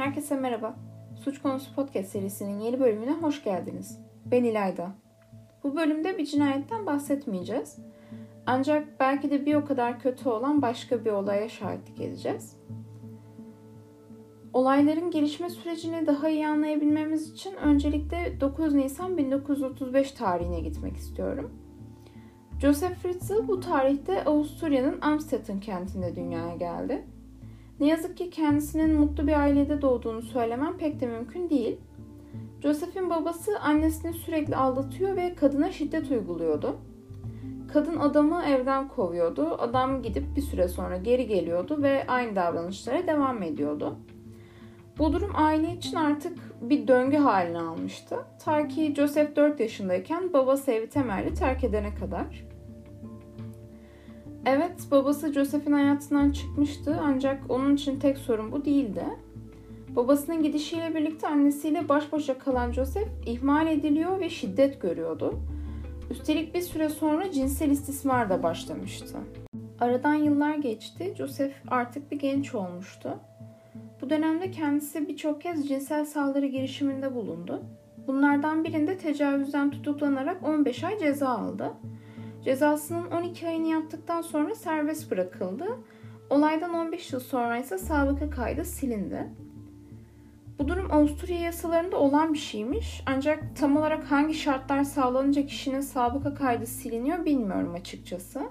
Herkese merhaba. Suç Konusu Podcast serisinin yeni bölümüne hoş geldiniz. Ben İlayda. Bu bölümde bir cinayetten bahsetmeyeceğiz. Ancak belki de bir o kadar kötü olan başka bir olaya şahitlik edeceğiz. Olayların gelişme sürecini daha iyi anlayabilmemiz için öncelikle 9 Nisan 1935 tarihine gitmek istiyorum. Joseph Fritzl bu tarihte Avusturya'nın Amstetten kentinde dünyaya geldi. Ne yazık ki kendisinin mutlu bir ailede doğduğunu söylemem pek de mümkün değil. Joseph'in babası annesini sürekli aldatıyor ve kadına şiddet uyguluyordu. Kadın adamı evden kovuyordu. Adam gidip bir süre sonra geri geliyordu ve aynı davranışlara devam ediyordu. Bu durum aile için artık bir döngü halini almıştı. Ta ki Joseph 4 yaşındayken babası evi temelli terk edene kadar. Evet, babası Joseph'in hayatından çıkmıştı ancak onun için tek sorun bu değildi. Babasının gidişiyle birlikte annesiyle baş başa kalan Joseph ihmal ediliyor ve şiddet görüyordu. Üstelik bir süre sonra cinsel istismar da başlamıştı. Aradan yıllar geçti. Joseph artık bir genç olmuştu. Bu dönemde kendisi birçok kez cinsel saldırı girişiminde bulundu. Bunlardan birinde tecavüzden tutuklanarak 15 ay ceza aldı. Cezasının 12 ayını yaptıktan sonra serbest bırakıldı. Olaydan 15 yıl sonra ise sabıka kaydı silindi. Bu durum Avusturya yasalarında olan bir şeymiş. Ancak tam olarak hangi şartlar sağlanınca kişinin sabıka kaydı siliniyor bilmiyorum açıkçası.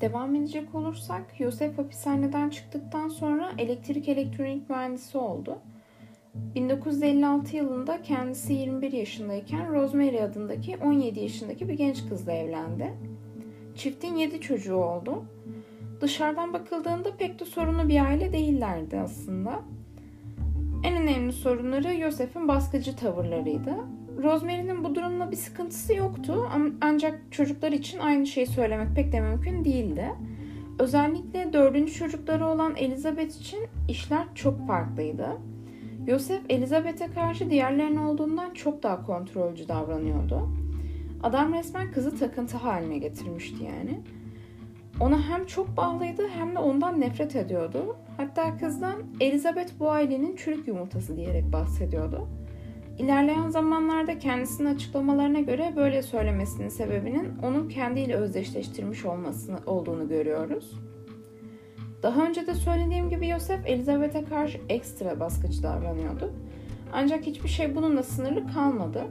Devam edecek olursak Yosef hapishaneden çıktıktan sonra elektrik elektronik mühendisi oldu. 1956 yılında kendisi 21 yaşındayken Rosemary adındaki 17 yaşındaki bir genç kızla evlendi. Çiftin 7 çocuğu oldu. Dışarıdan bakıldığında pek de sorunlu bir aile değillerdi aslında. En önemli sorunları Yosef'in baskıcı tavırlarıydı. Rosemary'nin bu durumla bir sıkıntısı yoktu ancak çocuklar için aynı şeyi söylemek pek de mümkün değildi. Özellikle dördüncü çocukları olan Elizabeth için işler çok farklıydı. Yosef Elizabeth'e karşı diğerlerine olduğundan çok daha kontrolcü davranıyordu. Adam resmen kızı takıntı haline getirmişti yani. Ona hem çok bağlıydı hem de ondan nefret ediyordu. Hatta kızdan Elizabeth bu ailenin çürük yumurtası diyerek bahsediyordu. İlerleyen zamanlarda kendisinin açıklamalarına göre böyle söylemesinin sebebinin onun kendiyle özdeşleştirmiş olması olduğunu görüyoruz. Daha önce de söylediğim gibi Yosef Elizabeth'e karşı ekstra baskıcı davranıyordu. Ancak hiçbir şey bununla sınırlı kalmadı.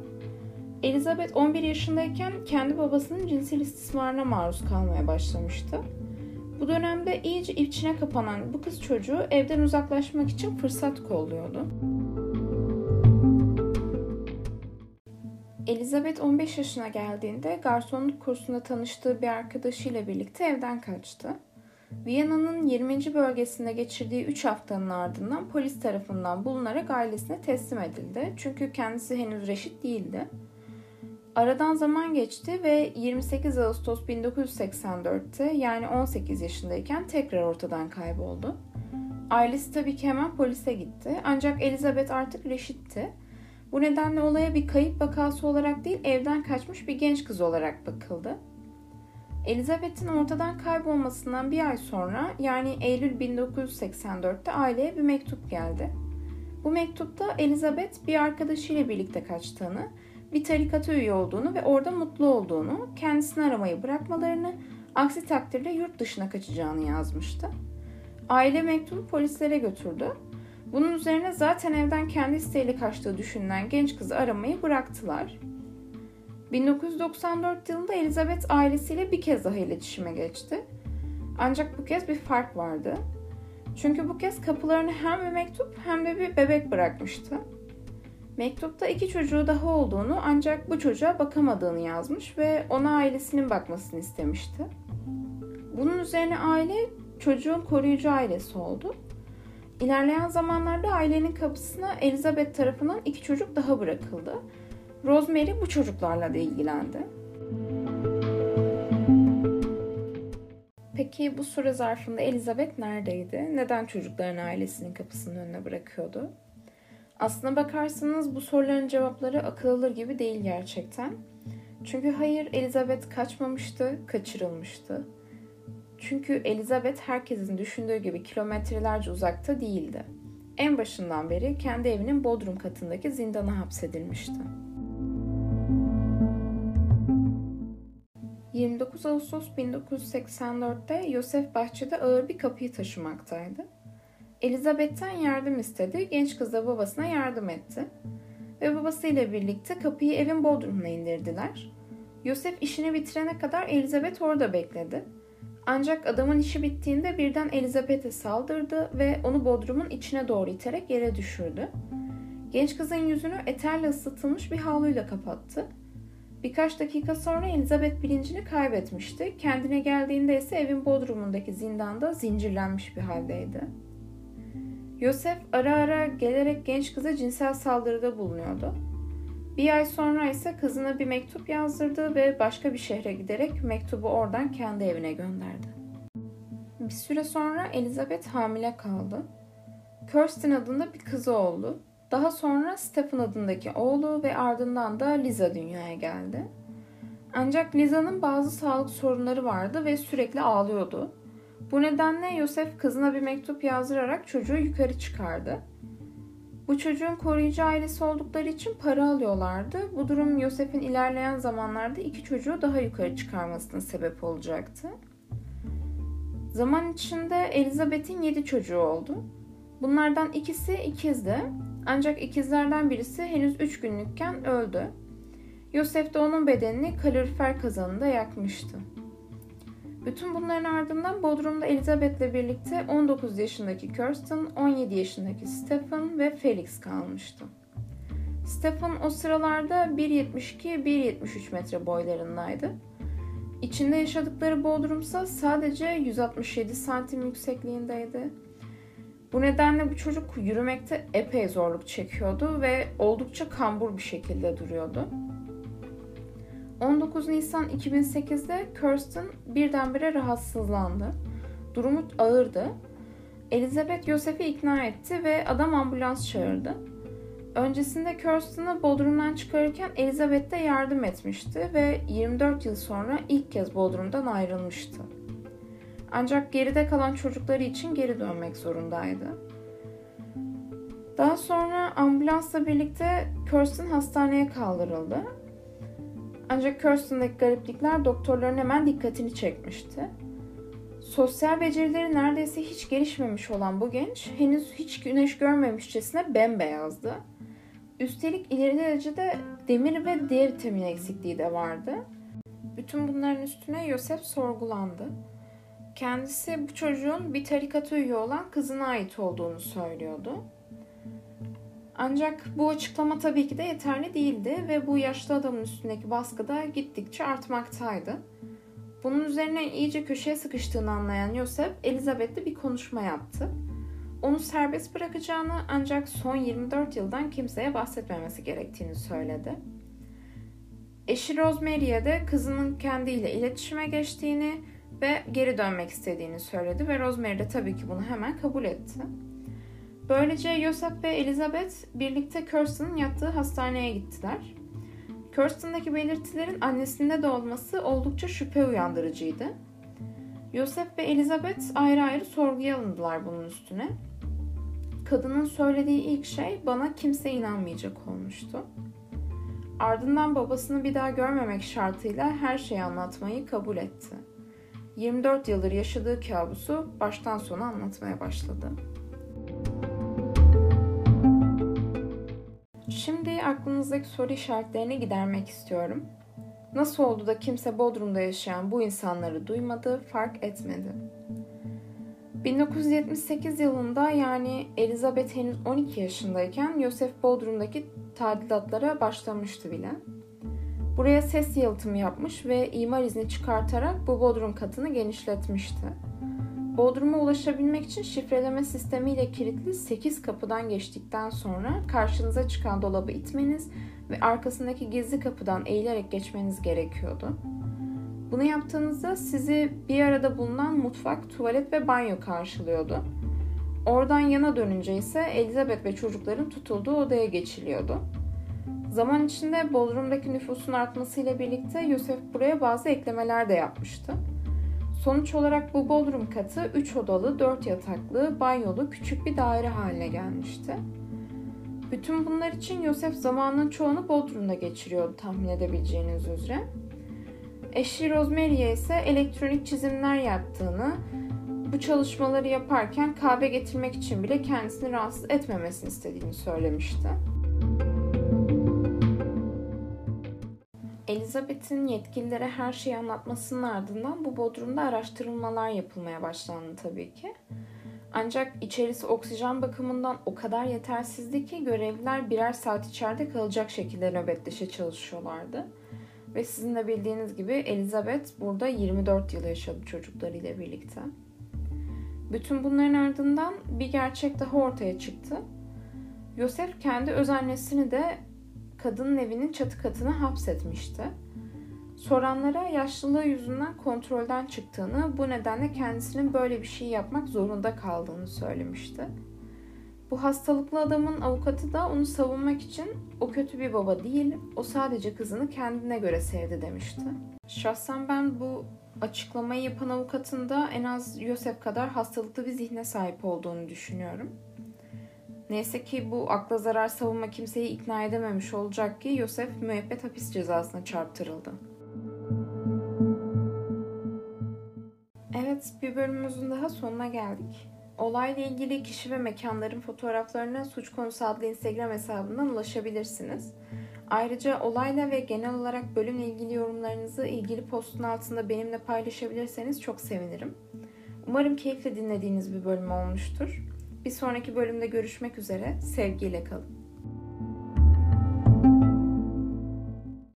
Elizabeth 11 yaşındayken kendi babasının cinsel istismarına maruz kalmaya başlamıştı. Bu dönemde iyice içine kapanan bu kız çocuğu evden uzaklaşmak için fırsat kolluyordu. Elizabeth 15 yaşına geldiğinde garsonluk kursunda tanıştığı bir arkadaşıyla birlikte evden kaçtı. Viyana'nın 20. bölgesinde geçirdiği 3 haftanın ardından polis tarafından bulunarak ailesine teslim edildi. Çünkü kendisi henüz reşit değildi. Aradan zaman geçti ve 28 Ağustos 1984'te yani 18 yaşındayken tekrar ortadan kayboldu. Ailesi tabii ki hemen polise gitti. Ancak Elizabeth artık reşitti. Bu nedenle olaya bir kayıp vakası olarak değil evden kaçmış bir genç kız olarak bakıldı. Elizabeth'in ortadan kaybolmasından bir ay sonra yani Eylül 1984'te aileye bir mektup geldi. Bu mektupta Elizabeth bir arkadaşıyla birlikte kaçtığını, bir tarikata üye olduğunu ve orada mutlu olduğunu, kendisini aramayı bırakmalarını, aksi takdirde yurt dışına kaçacağını yazmıştı. Aile mektubu polislere götürdü. Bunun üzerine zaten evden kendi isteğiyle kaçtığı düşünülen genç kızı aramayı bıraktılar. 1994 yılında Elizabeth ailesiyle bir kez daha iletişime geçti. Ancak bu kez bir fark vardı. Çünkü bu kez kapılarını hem bir mektup hem de bir bebek bırakmıştı. Mektupta iki çocuğu daha olduğunu ancak bu çocuğa bakamadığını yazmış ve ona ailesinin bakmasını istemişti. Bunun üzerine aile çocuğun koruyucu ailesi oldu. İlerleyen zamanlarda ailenin kapısına Elizabeth tarafından iki çocuk daha bırakıldı. Rosemary bu çocuklarla da ilgilendi. Peki bu süre zarfında Elizabeth neredeydi? Neden çocuklarını ailesinin kapısının önüne bırakıyordu? Aslına bakarsanız bu soruların cevapları akıl alır gibi değil gerçekten. Çünkü hayır Elizabeth kaçmamıştı, kaçırılmıştı. Çünkü Elizabeth herkesin düşündüğü gibi kilometrelerce uzakta değildi. en başından beri kendi evinin bodrum katındaki zindana hapsedilmişti. 29 Ağustos 1984'te Yosef bahçede ağır bir kapıyı taşımaktaydı. Elizabeth'ten yardım istedi, genç kız da babasına yardım etti. Ve babasıyla birlikte kapıyı evin bodrumuna indirdiler. Yosef işini bitirene kadar Elizabeth orada bekledi. Ancak adamın işi bittiğinde birden Elizabeth'e saldırdı ve onu bodrumun içine doğru iterek yere düşürdü. Genç kızın yüzünü eterle ısıtılmış bir havluyla kapattı. Birkaç dakika sonra Elizabeth bilincini kaybetmişti. Kendine geldiğinde ise evin bodrumundaki zindanda zincirlenmiş bir haldeydi. Yosef ara ara gelerek genç kıza cinsel saldırıda bulunuyordu. Bir ay sonra ise kızına bir mektup yazdırdı ve başka bir şehre giderek mektubu oradan kendi evine gönderdi. Bir süre sonra Elizabeth hamile kaldı. Kirsten adında bir kızı oldu. Daha sonra Stephen adındaki oğlu ve ardından da Liza dünyaya geldi. Ancak Liza'nın bazı sağlık sorunları vardı ve sürekli ağlıyordu. Bu nedenle Yosef kızına bir mektup yazdırarak çocuğu yukarı çıkardı. Bu çocuğun koruyucu ailesi oldukları için para alıyorlardı. Bu durum Yosef'in ilerleyen zamanlarda iki çocuğu daha yukarı çıkarmasına sebep olacaktı. Zaman içinde Elizabeth'in yedi çocuğu oldu. Bunlardan ikisi ikizdi. Ancak ikizlerden birisi henüz üç günlükken öldü. Yosef de onun bedenini kalorifer kazanında yakmıştı. Bütün bunların ardından Bodrum'da Elizabeth'le birlikte 19 yaşındaki Kirsten, 17 yaşındaki Stephen ve Felix kalmıştı. Stephen o sıralarda 1.72-1.73 metre boylarındaydı. İçinde yaşadıkları Bodrumsa sadece 167 santim yüksekliğindeydi. Bu nedenle bu çocuk yürümekte epey zorluk çekiyordu ve oldukça kambur bir şekilde duruyordu. 19 Nisan 2008'de Kirsten birdenbire rahatsızlandı. Durumu ağırdı. Elizabeth Yosef'i ikna etti ve adam ambulans çağırdı. Öncesinde Kirsten'ı Bodrum'dan çıkarırken Elizabeth de yardım etmişti ve 24 yıl sonra ilk kez Bodrum'dan ayrılmıştı. Ancak geride kalan çocukları için geri dönmek zorundaydı. Daha sonra ambulansla birlikte Kirsten hastaneye kaldırıldı ancak Kirsten'daki gariplikler doktorların hemen dikkatini çekmişti. Sosyal becerileri neredeyse hiç gelişmemiş olan bu genç henüz hiç güneş görmemişçesine bembeyazdı. Üstelik ileri derecede demir ve D vitamini eksikliği de vardı. Bütün bunların üstüne Yosef sorgulandı. Kendisi bu çocuğun bir tarikata üye olan kızına ait olduğunu söylüyordu. Ancak bu açıklama tabii ki de yeterli değildi ve bu yaşlı adamın üstündeki baskı da gittikçe artmaktaydı. Bunun üzerine iyice köşeye sıkıştığını anlayan Yosef, Elizabeth'le bir konuşma yaptı. Onu serbest bırakacağını ancak son 24 yıldan kimseye bahsetmemesi gerektiğini söyledi. Eşi Rosemary'e de kızının kendiyle iletişime geçtiğini ve geri dönmek istediğini söyledi ve Rosemary de tabii ki bunu hemen kabul etti. Böylece Yosef ve Elizabeth birlikte Kirsten'ın yattığı hastaneye gittiler. Kirsten'daki belirtilerin annesinde de olması oldukça şüphe uyandırıcıydı. Yosef ve Elizabeth ayrı ayrı sorguya alındılar bunun üstüne. Kadının söylediği ilk şey bana kimse inanmayacak olmuştu. Ardından babasını bir daha görmemek şartıyla her şeyi anlatmayı kabul etti. 24 yıldır yaşadığı kabusu baştan sona anlatmaya başladı. Aklınızdaki soru işaretlerini gidermek istiyorum. Nasıl oldu da kimse Bodrum'da yaşayan bu insanları duymadı, fark etmedi? 1978 yılında yani Elizabeth henüz 12 yaşındayken Yosef Bodrum'daki tadilatlara başlamıştı bile. Buraya ses yalıtımı yapmış ve imar izni çıkartarak bu bodrum katını genişletmişti. Bodrum'a ulaşabilmek için şifreleme sistemiyle kilitli 8 kapıdan geçtikten sonra karşınıza çıkan dolabı itmeniz ve arkasındaki gizli kapıdan eğilerek geçmeniz gerekiyordu. Bunu yaptığınızda sizi bir arada bulunan mutfak, tuvalet ve banyo karşılıyordu. Oradan yana dönünce ise Elizabeth ve çocukların tutulduğu odaya geçiliyordu. Zaman içinde Bodrum'daki nüfusun artmasıyla birlikte Yosef buraya bazı eklemeler de yapmıştı. Sonuç olarak bu bodrum katı 3 odalı, 4 yataklı, banyolu küçük bir daire haline gelmişti. Bütün bunlar için Yosef zamanının çoğunu Bodrum'da geçiriyordu tahmin edebileceğiniz üzere. Eşi Rosemary'e ise elektronik çizimler yaptığını, bu çalışmaları yaparken kahve getirmek için bile kendisini rahatsız etmemesini istediğini söylemişti. Elizabeth'in yetkililere her şeyi anlatmasının ardından bu bodrumda araştırılmalar yapılmaya başlandı tabii ki. Ancak içerisi oksijen bakımından o kadar yetersizdi ki görevliler birer saat içeride kalacak şekilde nöbetleşe çalışıyorlardı. Ve sizin de bildiğiniz gibi Elizabeth burada 24 yıl yaşadı çocuklarıyla birlikte. Bütün bunların ardından bir gerçek daha ortaya çıktı. Yosef kendi öz annesini de kadının evinin çatı katına hapsetmişti. Soranlara yaşlılığı yüzünden kontrolden çıktığını, bu nedenle kendisinin böyle bir şey yapmak zorunda kaldığını söylemişti. Bu hastalıklı adamın avukatı da onu savunmak için o kötü bir baba değil, o sadece kızını kendine göre sevdi demişti. Şahsen ben bu açıklamayı yapan avukatın da en az Yosef kadar hastalıklı bir zihne sahip olduğunu düşünüyorum. Neyse ki bu akla zarar savunma kimseyi ikna edememiş olacak ki Yosef müebbet hapis cezasına çarptırıldı. Evet, bir bölümümüzün daha sonuna geldik. Olayla ilgili kişi ve mekanların fotoğraflarına Suç Konusu adlı Instagram hesabından ulaşabilirsiniz. Ayrıca olayla ve genel olarak bölümle ilgili yorumlarınızı ilgili postun altında benimle paylaşabilirseniz çok sevinirim. Umarım keyifle dinlediğiniz bir bölüm olmuştur. Bir sonraki bölümde görüşmek üzere. Sevgiyle kalın.